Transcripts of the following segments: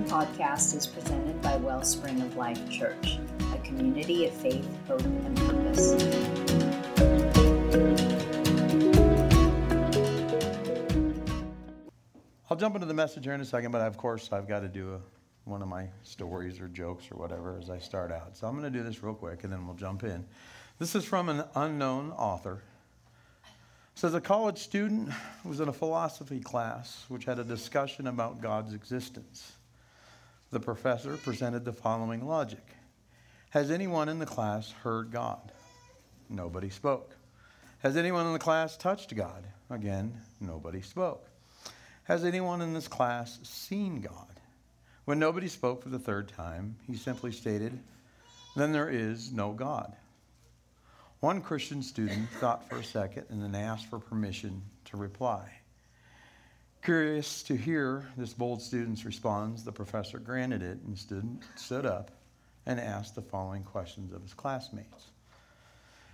podcast is presented by Wellspring of Life Church, a community of faith, hope, and purpose. I'll jump into the message here in a second, but of course, I've got to do a, one of my stories or jokes or whatever as I start out. So I'm going to do this real quick and then we'll jump in. This is from an unknown author. It says a college student was in a philosophy class which had a discussion about God's existence. The professor presented the following logic Has anyone in the class heard God? Nobody spoke. Has anyone in the class touched God? Again, nobody spoke. Has anyone in this class seen God? When nobody spoke for the third time, he simply stated, Then there is no God. One Christian student thought for a second and then asked for permission to reply. Curious to hear this bold student's response, the professor granted it and student stood up and asked the following questions of his classmates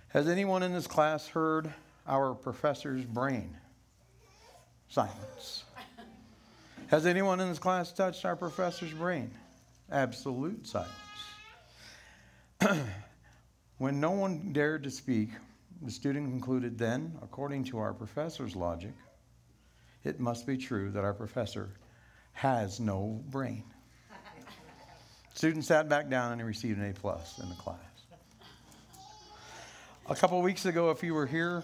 Has anyone in this class heard our professor's brain? Silence. Has anyone in this class touched our professor's brain? Absolute silence. When no one dared to speak, the student concluded then, according to our professor's logic, it must be true that our professor has no brain. student sat back down and he received an A plus in the class. A couple weeks ago, if you were here,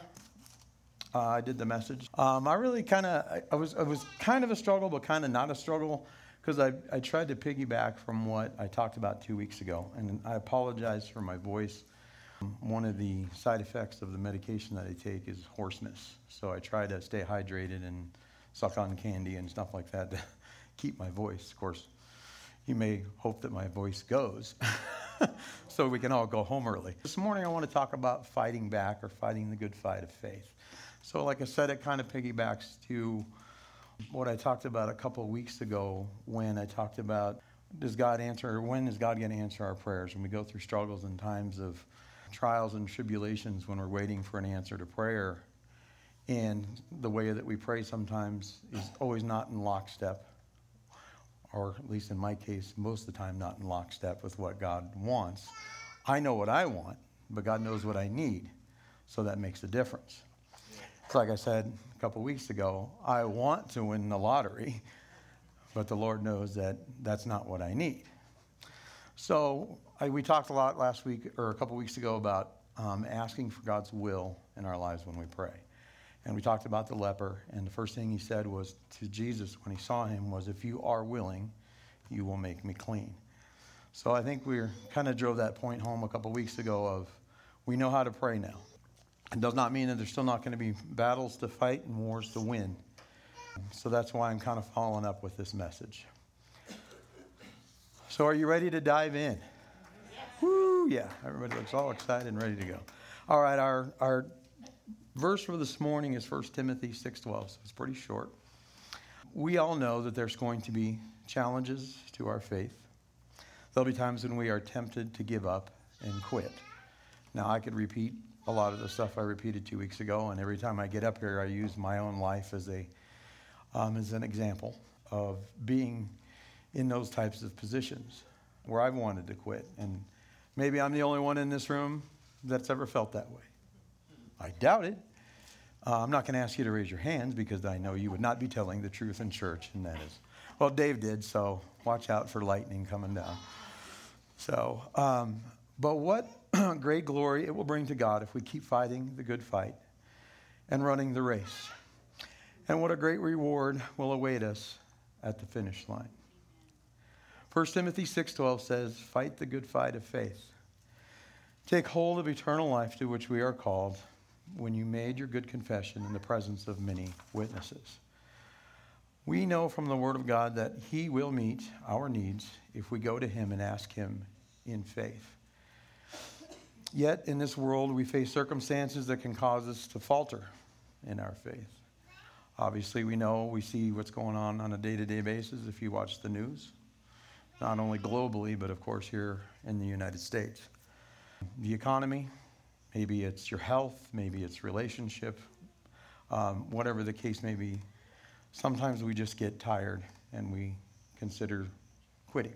uh, I did the message. Um, I really kind of, I, I was, it was kind of a struggle, but kind of not a struggle because I, I tried to piggyback from what I talked about two weeks ago, and I apologize for my voice. One of the side effects of the medication that I take is hoarseness. So I try to stay hydrated and suck on candy and stuff like that to keep my voice. Of course, you may hope that my voice goes so we can all go home early. This morning I want to talk about fighting back or fighting the good fight of faith. So, like I said, it kind of piggybacks to what I talked about a couple of weeks ago when I talked about does God answer, when is God going to answer our prayers? When we go through struggles and times of trials and tribulations when we're waiting for an answer to prayer. And the way that we pray sometimes is always not in lockstep, or at least in my case, most of the time, not in lockstep with what God wants. I know what I want, but God knows what I need. So that makes a difference. It's like I said a couple weeks ago I want to win the lottery, but the Lord knows that that's not what I need. So I, we talked a lot last week or a couple weeks ago about um, asking for God's will in our lives when we pray. And we talked about the leper, and the first thing he said was to Jesus when he saw him was, If you are willing, you will make me clean. So I think we kind of drove that point home a couple weeks ago of we know how to pray now. It does not mean that there's still not going to be battles to fight and wars to win. So that's why I'm kind of following up with this message. So, are you ready to dive in? Woo, yeah. Everybody looks all excited and ready to go. All right, our, our verse for this morning is 1 Timothy 6.12, so it's pretty short. We all know that there's going to be challenges to our faith. There'll be times when we are tempted to give up and quit. Now, I could repeat a lot of the stuff I repeated two weeks ago, and every time I get up here, I use my own life as, a, um, as an example of being in those types of positions where I've wanted to quit. And maybe I'm the only one in this room that's ever felt that way. I doubt it. Uh, I'm not going to ask you to raise your hands because I know you would not be telling the truth in church, and that is, well, Dave did, so watch out for lightning coming down. So, um, but what great glory it will bring to God if we keep fighting the good fight and running the race. And what a great reward will await us at the finish line. 1 Timothy 6:12 says, "Fight the good fight of faith. Take hold of eternal life to which we are called when you made your good confession in the presence of many witnesses." We know from the word of God that he will meet our needs if we go to him and ask him in faith. Yet in this world we face circumstances that can cause us to falter in our faith. Obviously, we know we see what's going on on a day-to-day basis if you watch the news not only globally, but of course here in the United States. The economy, maybe it's your health, maybe it's relationship, um, whatever the case may be. Sometimes we just get tired and we consider quitting.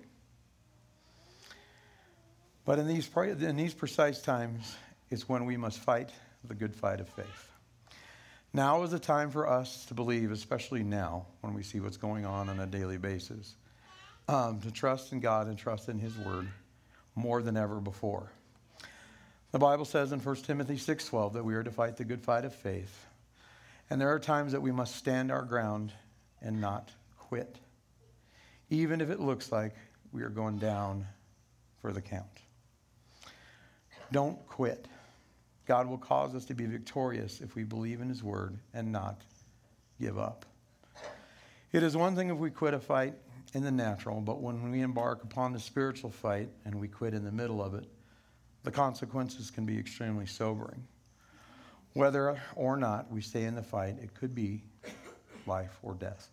But in these, in these precise times, it's when we must fight the good fight of faith. Now is the time for us to believe, especially now when we see what's going on on a daily basis, um, to trust in God and trust in His Word more than ever before. The Bible says in 1 Timothy 6:12 that we are to fight the good fight of faith. And there are times that we must stand our ground and not quit, even if it looks like we are going down for the count. Don't quit. God will cause us to be victorious if we believe in His word and not give up. It is one thing if we quit a fight in the natural, but when we embark upon the spiritual fight and we quit in the middle of it, the consequences can be extremely sobering. Whether or not we stay in the fight, it could be life or death.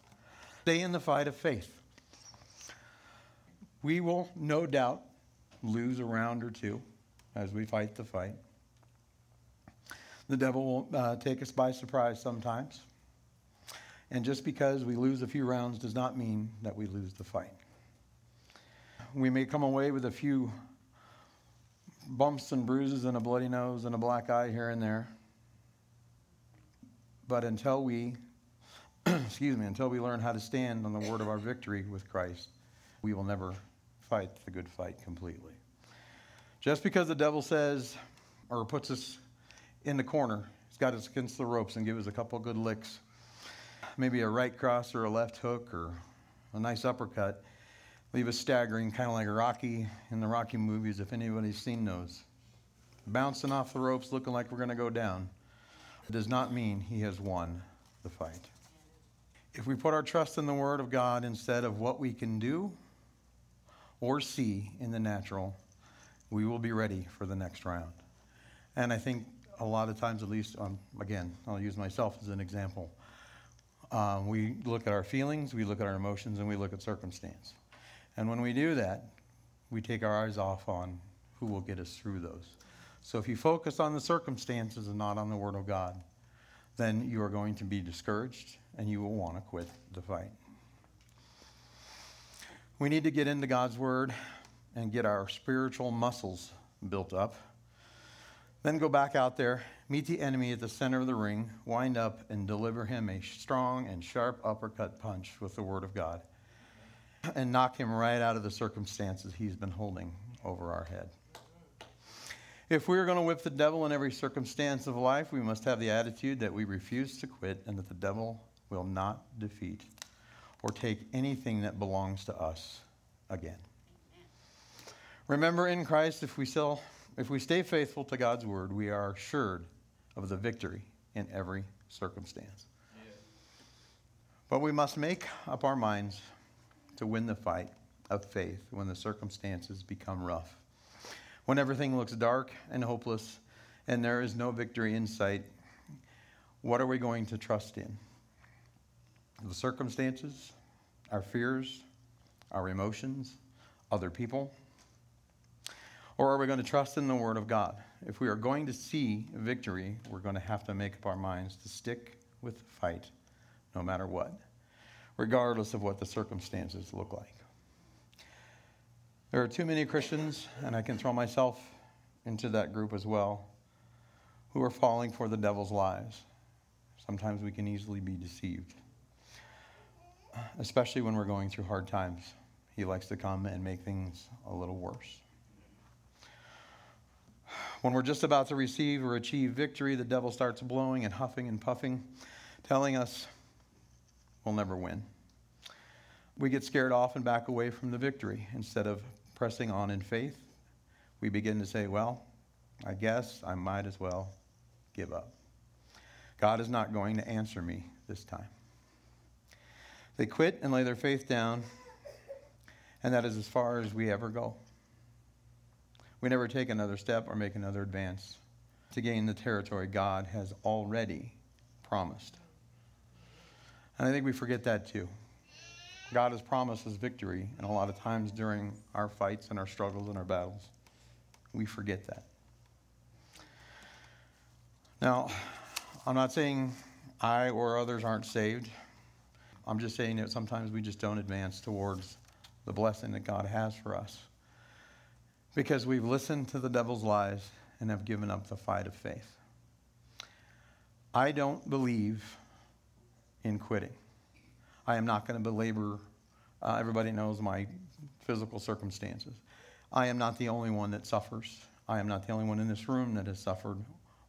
Stay in the fight of faith. We will no doubt lose a round or two as we fight the fight. The devil will uh, take us by surprise sometimes. And just because we lose a few rounds does not mean that we lose the fight. We may come away with a few bumps and bruises and a bloody nose and a black eye here and there. But until we, excuse me, until we learn how to stand on the word of our victory with Christ, we will never fight the good fight completely. Just because the devil says or puts us in the corner. He's got us against the ropes and give us a couple good licks. Maybe a right cross or a left hook or a nice uppercut. Leave us staggering, kind of like Rocky in the Rocky movies, if anybody's seen those. Bouncing off the ropes, looking like we're going to go down. Does not mean he has won the fight. If we put our trust in the Word of God instead of what we can do or see in the natural, we will be ready for the next round. And I think a lot of times, at least, um, again, I'll use myself as an example. Um, we look at our feelings, we look at our emotions, and we look at circumstance. And when we do that, we take our eyes off on who will get us through those. So if you focus on the circumstances and not on the Word of God, then you are going to be discouraged and you will want to quit the fight. We need to get into God's Word and get our spiritual muscles built up then go back out there, meet the enemy at the center of the ring, wind up, and deliver him a strong and sharp uppercut punch with the Word of God, and knock him right out of the circumstances he's been holding over our head. If we are going to whip the devil in every circumstance of life, we must have the attitude that we refuse to quit and that the devil will not defeat or take anything that belongs to us again. Remember, in Christ, if we still if we stay faithful to God's word, we are assured of the victory in every circumstance. But we must make up our minds to win the fight of faith when the circumstances become rough. When everything looks dark and hopeless and there is no victory in sight, what are we going to trust in? The circumstances, our fears, our emotions, other people? Or are we going to trust in the Word of God? If we are going to see victory, we're going to have to make up our minds to stick with the fight no matter what, regardless of what the circumstances look like. There are too many Christians, and I can throw myself into that group as well, who are falling for the devil's lies. Sometimes we can easily be deceived, especially when we're going through hard times. He likes to come and make things a little worse. When we're just about to receive or achieve victory, the devil starts blowing and huffing and puffing, telling us we'll never win. We get scared off and back away from the victory. Instead of pressing on in faith, we begin to say, Well, I guess I might as well give up. God is not going to answer me this time. They quit and lay their faith down, and that is as far as we ever go we never take another step or make another advance to gain the territory God has already promised. And I think we forget that too. God has promised us victory, and a lot of times during our fights and our struggles and our battles, we forget that. Now, I'm not saying I or others aren't saved. I'm just saying that sometimes we just don't advance towards the blessing that God has for us because we've listened to the devil's lies and have given up the fight of faith. I don't believe in quitting. I am not going to belabor, uh, everybody knows my physical circumstances. I am not the only one that suffers. I am not the only one in this room that has suffered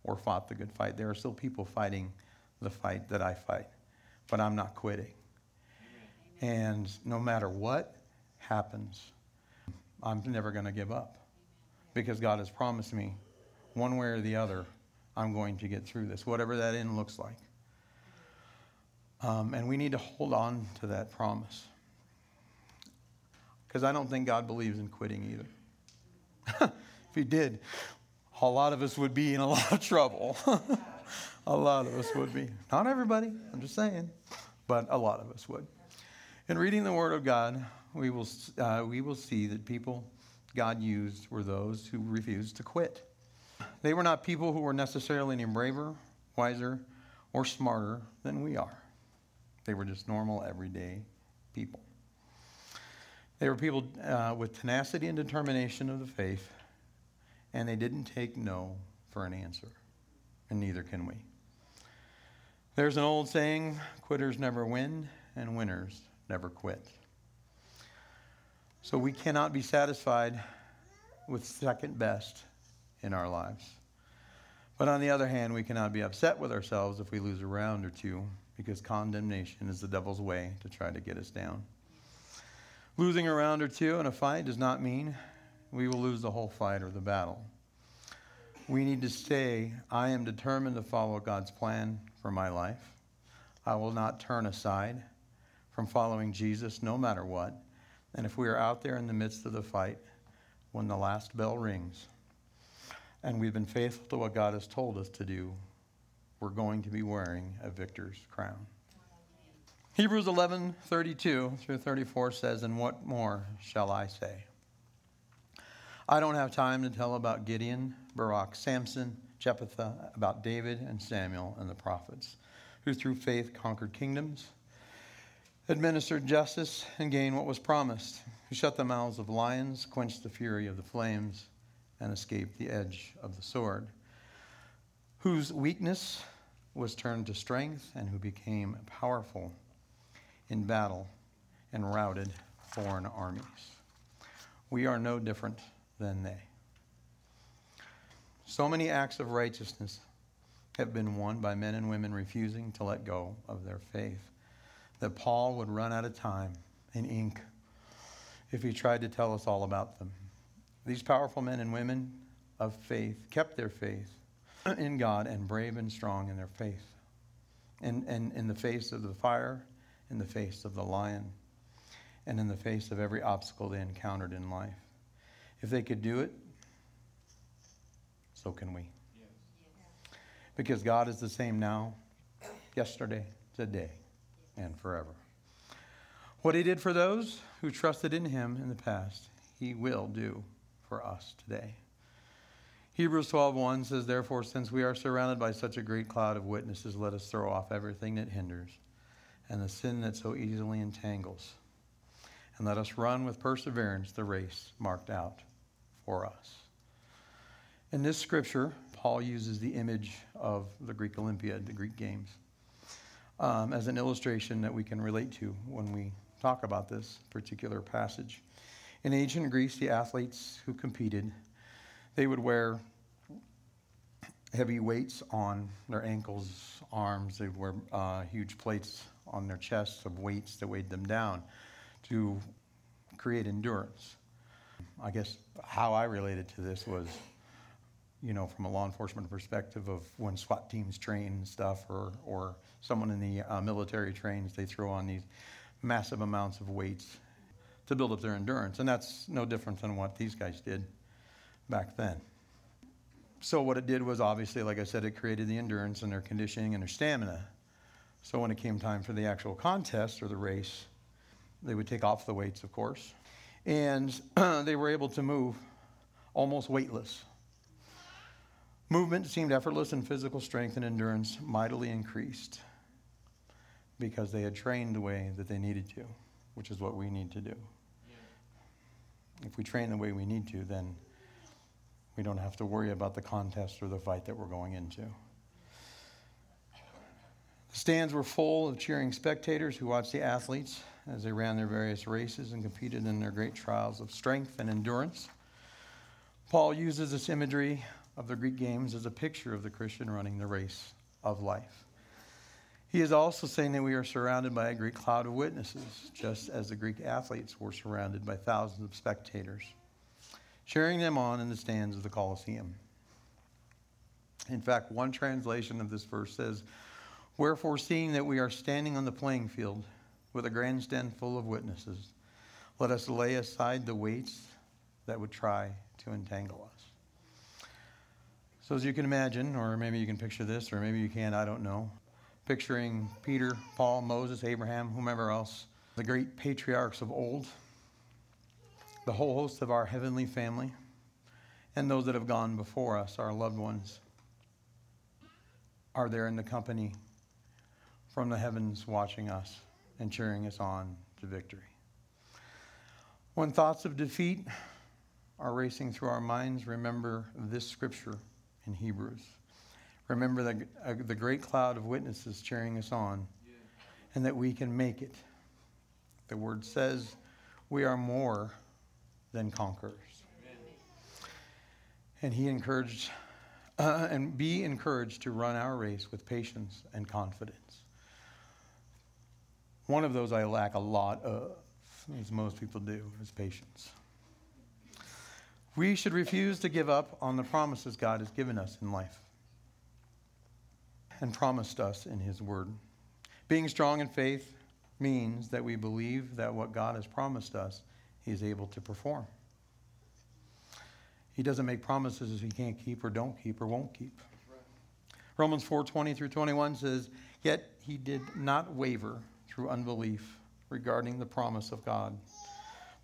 or fought the good fight. There are still people fighting the fight that I fight, but I'm not quitting. And no matter what happens, I'm never going to give up because God has promised me one way or the other, I'm going to get through this, whatever that end looks like. Um, and we need to hold on to that promise. Because I don't think God believes in quitting either. if He did, a lot of us would be in a lot of trouble. a lot of us would be. Not everybody, I'm just saying, but a lot of us would. In reading the Word of God, we will, uh, we will see that people God used were those who refused to quit. They were not people who were necessarily any braver, wiser, or smarter than we are. They were just normal, everyday people. They were people uh, with tenacity and determination of the faith, and they didn't take no for an answer, and neither can we. There's an old saying quitters never win, and winners never quit. So we cannot be satisfied with second best in our lives. But on the other hand, we cannot be upset with ourselves if we lose a round or two because condemnation is the devil's way to try to get us down. Losing a round or two in a fight does not mean we will lose the whole fight or the battle. We need to say, I am determined to follow God's plan for my life. I will not turn aside from following Jesus no matter what. And if we are out there in the midst of the fight, when the last bell rings, and we've been faithful to what God has told us to do, we're going to be wearing a victor's crown. Hebrews 11 32 through 34 says, And what more shall I say? I don't have time to tell about Gideon, Barak, Samson, Jephthah, about David and Samuel and the prophets, who through faith conquered kingdoms administered justice, and gained what was promised, who shut the mouths of lions, quenched the fury of the flames, and escaped the edge of the sword, whose weakness was turned to strength, and who became powerful in battle and routed foreign armies. We are no different than they. So many acts of righteousness have been won by men and women refusing to let go of their faith that Paul would run out of time and ink if he tried to tell us all about them. These powerful men and women of faith kept their faith in God and brave and strong in their faith. And, and in the face of the fire, in the face of the lion, and in the face of every obstacle they encountered in life. If they could do it, so can we. Because God is the same now, yesterday, today, and forever. What he did for those who trusted in him in the past, he will do for us today. Hebrews 12:1 says therefore since we are surrounded by such a great cloud of witnesses let us throw off everything that hinders and the sin that so easily entangles and let us run with perseverance the race marked out for us. In this scripture Paul uses the image of the Greek Olympiad, the Greek games um, as an illustration that we can relate to when we talk about this particular passage. In ancient Greece, the athletes who competed, they would wear heavy weights on their ankles, arms. They wear uh, huge plates on their chests of weights that weighed them down to create endurance. I guess how I related to this was, you know, from a law enforcement perspective of when SWAT teams train and stuff, or, or someone in the uh, military trains, they throw on these massive amounts of weights to build up their endurance. And that's no different than what these guys did back then. So, what it did was obviously, like I said, it created the endurance and their conditioning and their stamina. So, when it came time for the actual contest or the race, they would take off the weights, of course, and they were able to move almost weightless. Movement seemed effortless, and physical strength and endurance mightily increased because they had trained the way that they needed to, which is what we need to do. If we train the way we need to, then we don't have to worry about the contest or the fight that we're going into. The stands were full of cheering spectators who watched the athletes as they ran their various races and competed in their great trials of strength and endurance. Paul uses this imagery of the Greek games as a picture of the Christian running the race of life. He is also saying that we are surrounded by a great cloud of witnesses, just as the Greek athletes were surrounded by thousands of spectators, cheering them on in the stands of the Colosseum. In fact, one translation of this verse says, Wherefore, seeing that we are standing on the playing field with a grandstand full of witnesses, let us lay aside the weights that would try to entangle us. So, as you can imagine, or maybe you can picture this, or maybe you can't, I don't know picturing Peter, Paul, Moses, Abraham, whomever else, the great patriarchs of old, the whole host of our heavenly family, and those that have gone before us, our loved ones, are there in the company from the heavens watching us and cheering us on to victory. When thoughts of defeat are racing through our minds, remember this scripture in Hebrews. Remember the, uh, the great cloud of witnesses cheering us on and that we can make it. The word says we are more than conquerors. And he encouraged, uh, and be encouraged to run our race with patience and confidence. One of those I lack a lot of, as most people do, is patience. We should refuse to give up on the promises God has given us in life and promised us in His Word. Being strong in faith means that we believe that what God has promised us, He is able to perform. He doesn't make promises He can't keep or don't keep or won't keep. Romans 4 20 through 21 says, Yet He did not waver through unbelief regarding the promise of God,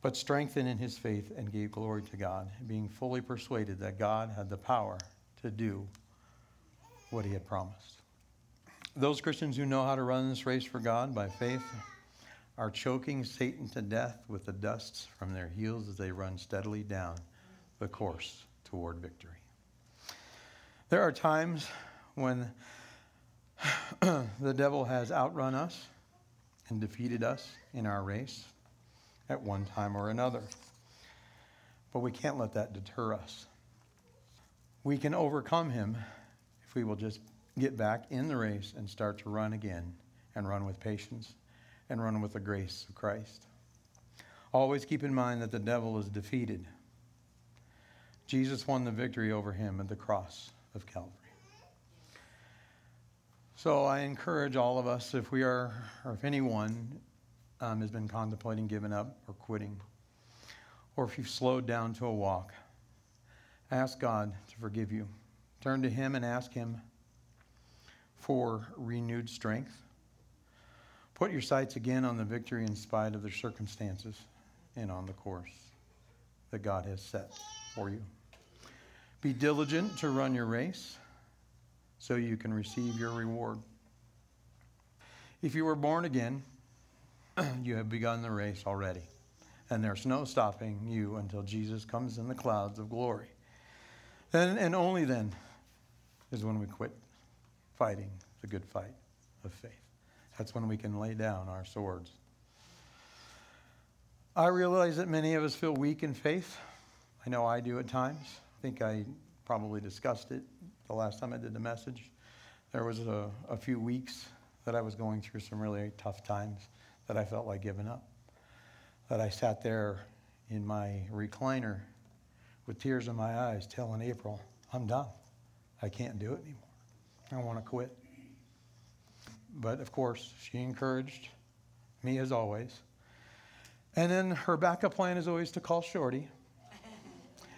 but strengthened in His faith and gave glory to God, being fully persuaded that God had the power to do what He had promised. Those Christians who know how to run this race for God by faith are choking Satan to death with the dust from their heels as they run steadily down the course toward victory. There are times when the devil has outrun us and defeated us in our race at one time or another. But we can't let that deter us. We can overcome him if we will just get back in the race and start to run again and run with patience and run with the grace of Christ. Always keep in mind that the devil is defeated. Jesus won the victory over him at the cross of Calvary. So I encourage all of us, if we are, or if anyone um, has been contemplating giving up or quitting, or if you've slowed down to a walk, ask God to forgive you. Turn to Him and ask Him for renewed strength. Put your sights again on the victory in spite of the circumstances and on the course that God has set for you. Be diligent to run your race so you can receive your reward. If you were born again, you have begun the race already, and there's no stopping you until Jesus comes in the clouds of glory. Then and only then is when we quit fighting the good fight of faith. That's when we can lay down our swords. I realize that many of us feel weak in faith. I know I do at times. I think I probably discussed it the last time I did the message. There was a, a few weeks that I was going through some really tough times that I felt like giving up. That I sat there in my recliner with tears in my eyes telling April, I'm done. I can't do it anymore. I want to quit. But of course, she encouraged me as always. And then her backup plan is always to call Shorty.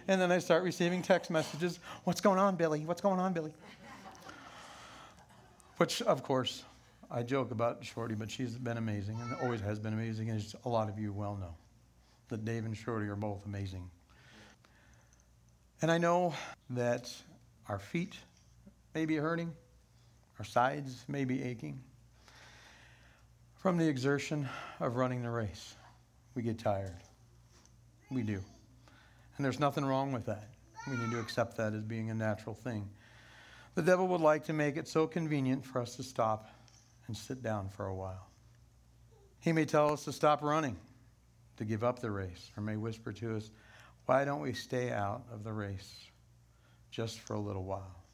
And then I start receiving text messages What's going on, Billy? What's going on, Billy? Which, of course, I joke about Shorty, but she's been amazing and always has been amazing, as a lot of you well know. That Dave and Shorty are both amazing. And I know that our feet may be hurting, our sides may be aching. From the exertion of running the race, we get tired. We do. And there's nothing wrong with that. We need to accept that as being a natural thing. The devil would like to make it so convenient for us to stop and sit down for a while. He may tell us to stop running, to give up the race, or may whisper to us, Why don't we stay out of the race just for a little while?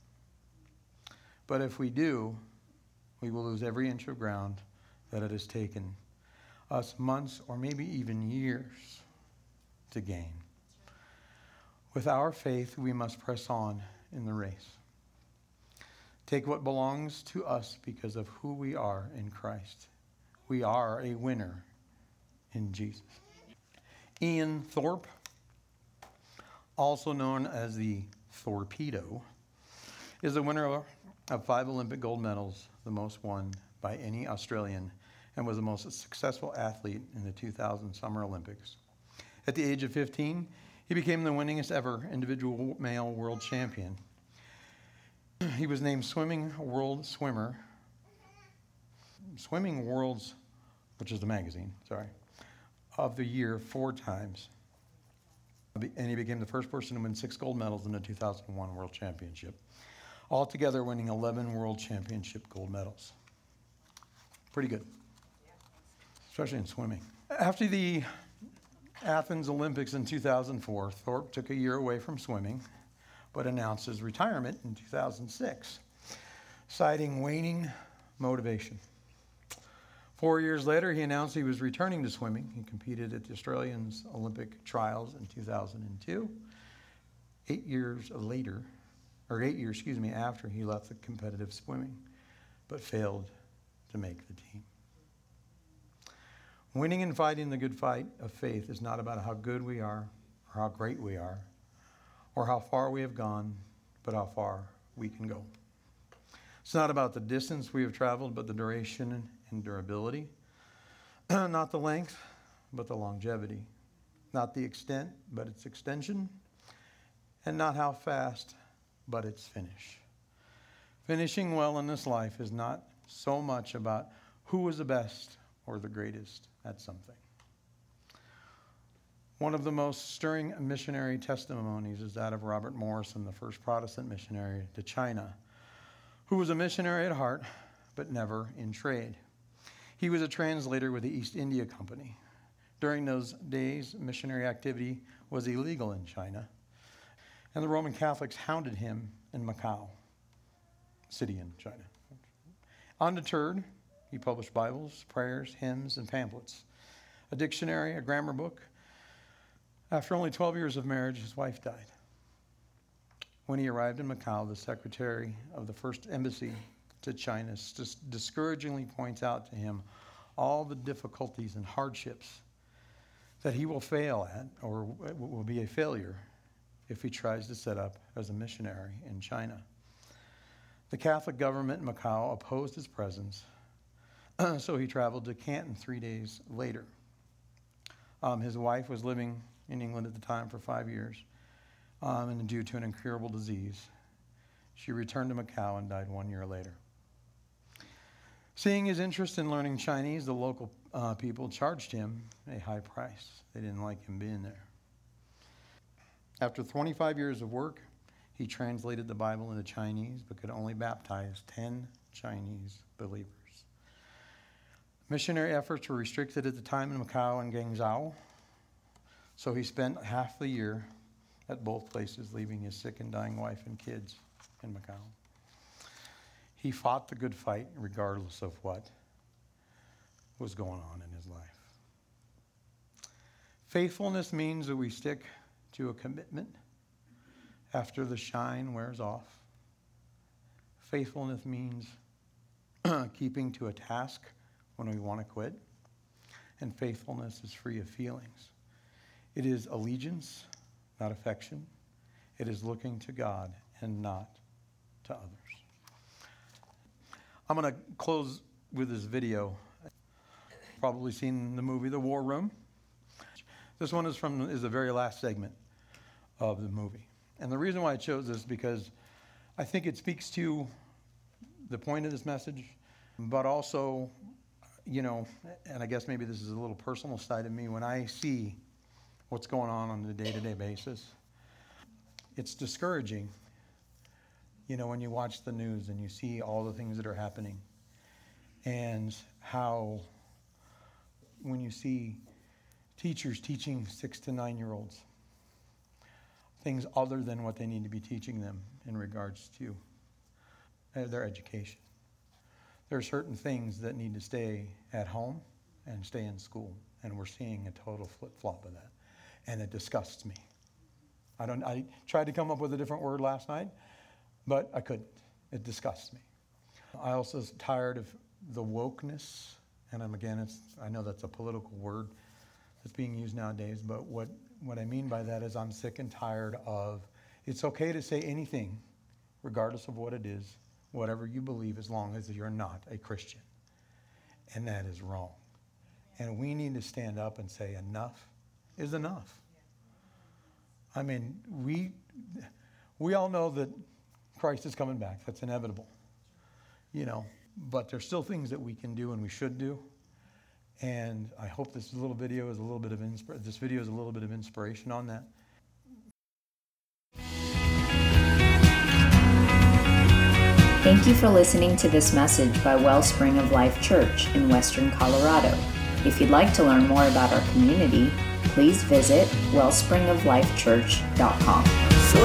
But if we do, we will lose every inch of ground that it has taken us months or maybe even years to gain. With our faith, we must press on in the race. Take what belongs to us because of who we are in Christ. We are a winner in Jesus. Ian Thorpe, also known as the Torpedo, is the winner of five Olympic gold medals, the most won by any Australian, and was the most successful athlete in the 2000 Summer Olympics. At the age of 15, he became the winningest ever individual male world champion. He was named Swimming World Swimmer, Swimming World's, which is the magazine, sorry, of the year four times. And he became the first person to win six gold medals in the 2001 World Championship, altogether winning 11 World Championship gold medals. Pretty good, especially in swimming. After the Athens Olympics in 2004, Thorpe took a year away from swimming, but announced his retirement in 2006, citing waning motivation. Four years later, he announced he was returning to swimming. He competed at the Australians Olympic trials in 2002. Eight years later, or eight years, excuse me, after he left the competitive swimming, but failed to make the team. Winning and fighting the good fight of faith is not about how good we are or how great we are or how far we have gone, but how far we can go. It's not about the distance we have traveled, but the duration and durability. not the length, but the longevity. Not the extent, but its extension. And not how fast, but its finish. Finishing well in this life is not so much about who was the best or the greatest at something. One of the most stirring missionary testimonies is that of Robert Morrison, the first Protestant missionary to China, who was a missionary at heart, but never in trade. He was a translator with the East India Company. During those days, missionary activity was illegal in China, and the Roman Catholics hounded him in Macau, city in China. Undeterred, he published Bibles, prayers, hymns, and pamphlets, a dictionary, a grammar book. After only 12 years of marriage, his wife died. When he arrived in Macau, the secretary of the first embassy to China discouragingly points out to him all the difficulties and hardships that he will fail at or will be a failure if he tries to set up as a missionary in China. The Catholic government in Macau opposed his presence so he traveled to Canton three days later. Um, his wife was living in England at the time for five years, um, and due to an incurable disease, she returned to Macau and died one year later. Seeing his interest in learning Chinese, the local uh, people charged him a high price. They didn't like him being there. After 25 years of work, he translated the Bible into Chinese but could only baptize 10 Chinese believers. Missionary efforts were restricted at the time in Macau and Guangzhou, so he spent half the year at both places, leaving his sick and dying wife and kids in Macau. He fought the good fight regardless of what was going on in his life. Faithfulness means that we stick to a commitment after the shine wears off. Faithfulness means keeping to a task when we want to quit. And faithfulness is free of feelings. It is allegiance, not affection. It is looking to God and not to others. I'm going to close with this video. Probably seen the movie The War Room. This one is from is the very last segment of the movie. And the reason why I chose this is because I think it speaks to the point of this message, but also you know, and I guess maybe this is a little personal side of me, when I see what's going on on a day to day basis. It's discouraging, you know, when you watch the news and you see all the things that are happening and how when you see teachers teaching six to nine year olds things other than what they need to be teaching them in regards to uh, their education. There are certain things that need to stay at home and stay in school, and we're seeing a total flip flop of that, and it disgusts me. I don't. I tried to come up with a different word last night, but I couldn't. It disgusts me. I also tired of the wokeness, and I'm, again, it's, I know that's a political word that's being used nowadays, but what, what I mean by that is I'm sick and tired of it's okay to say anything, regardless of what it is, whatever you believe, as long as you're not a Christian. And that is wrong. And we need to stand up and say, enough is enough. I mean, we, we all know that Christ is coming back. That's inevitable. You know, but there's still things that we can do and we should do. And I hope this little video is a little bit of insp- this video is a little bit of inspiration on that. Thank you for listening to this message by Wellspring of Life Church in Western Colorado. If you'd like to learn more about our community, please visit wellspringoflifechurch.com. So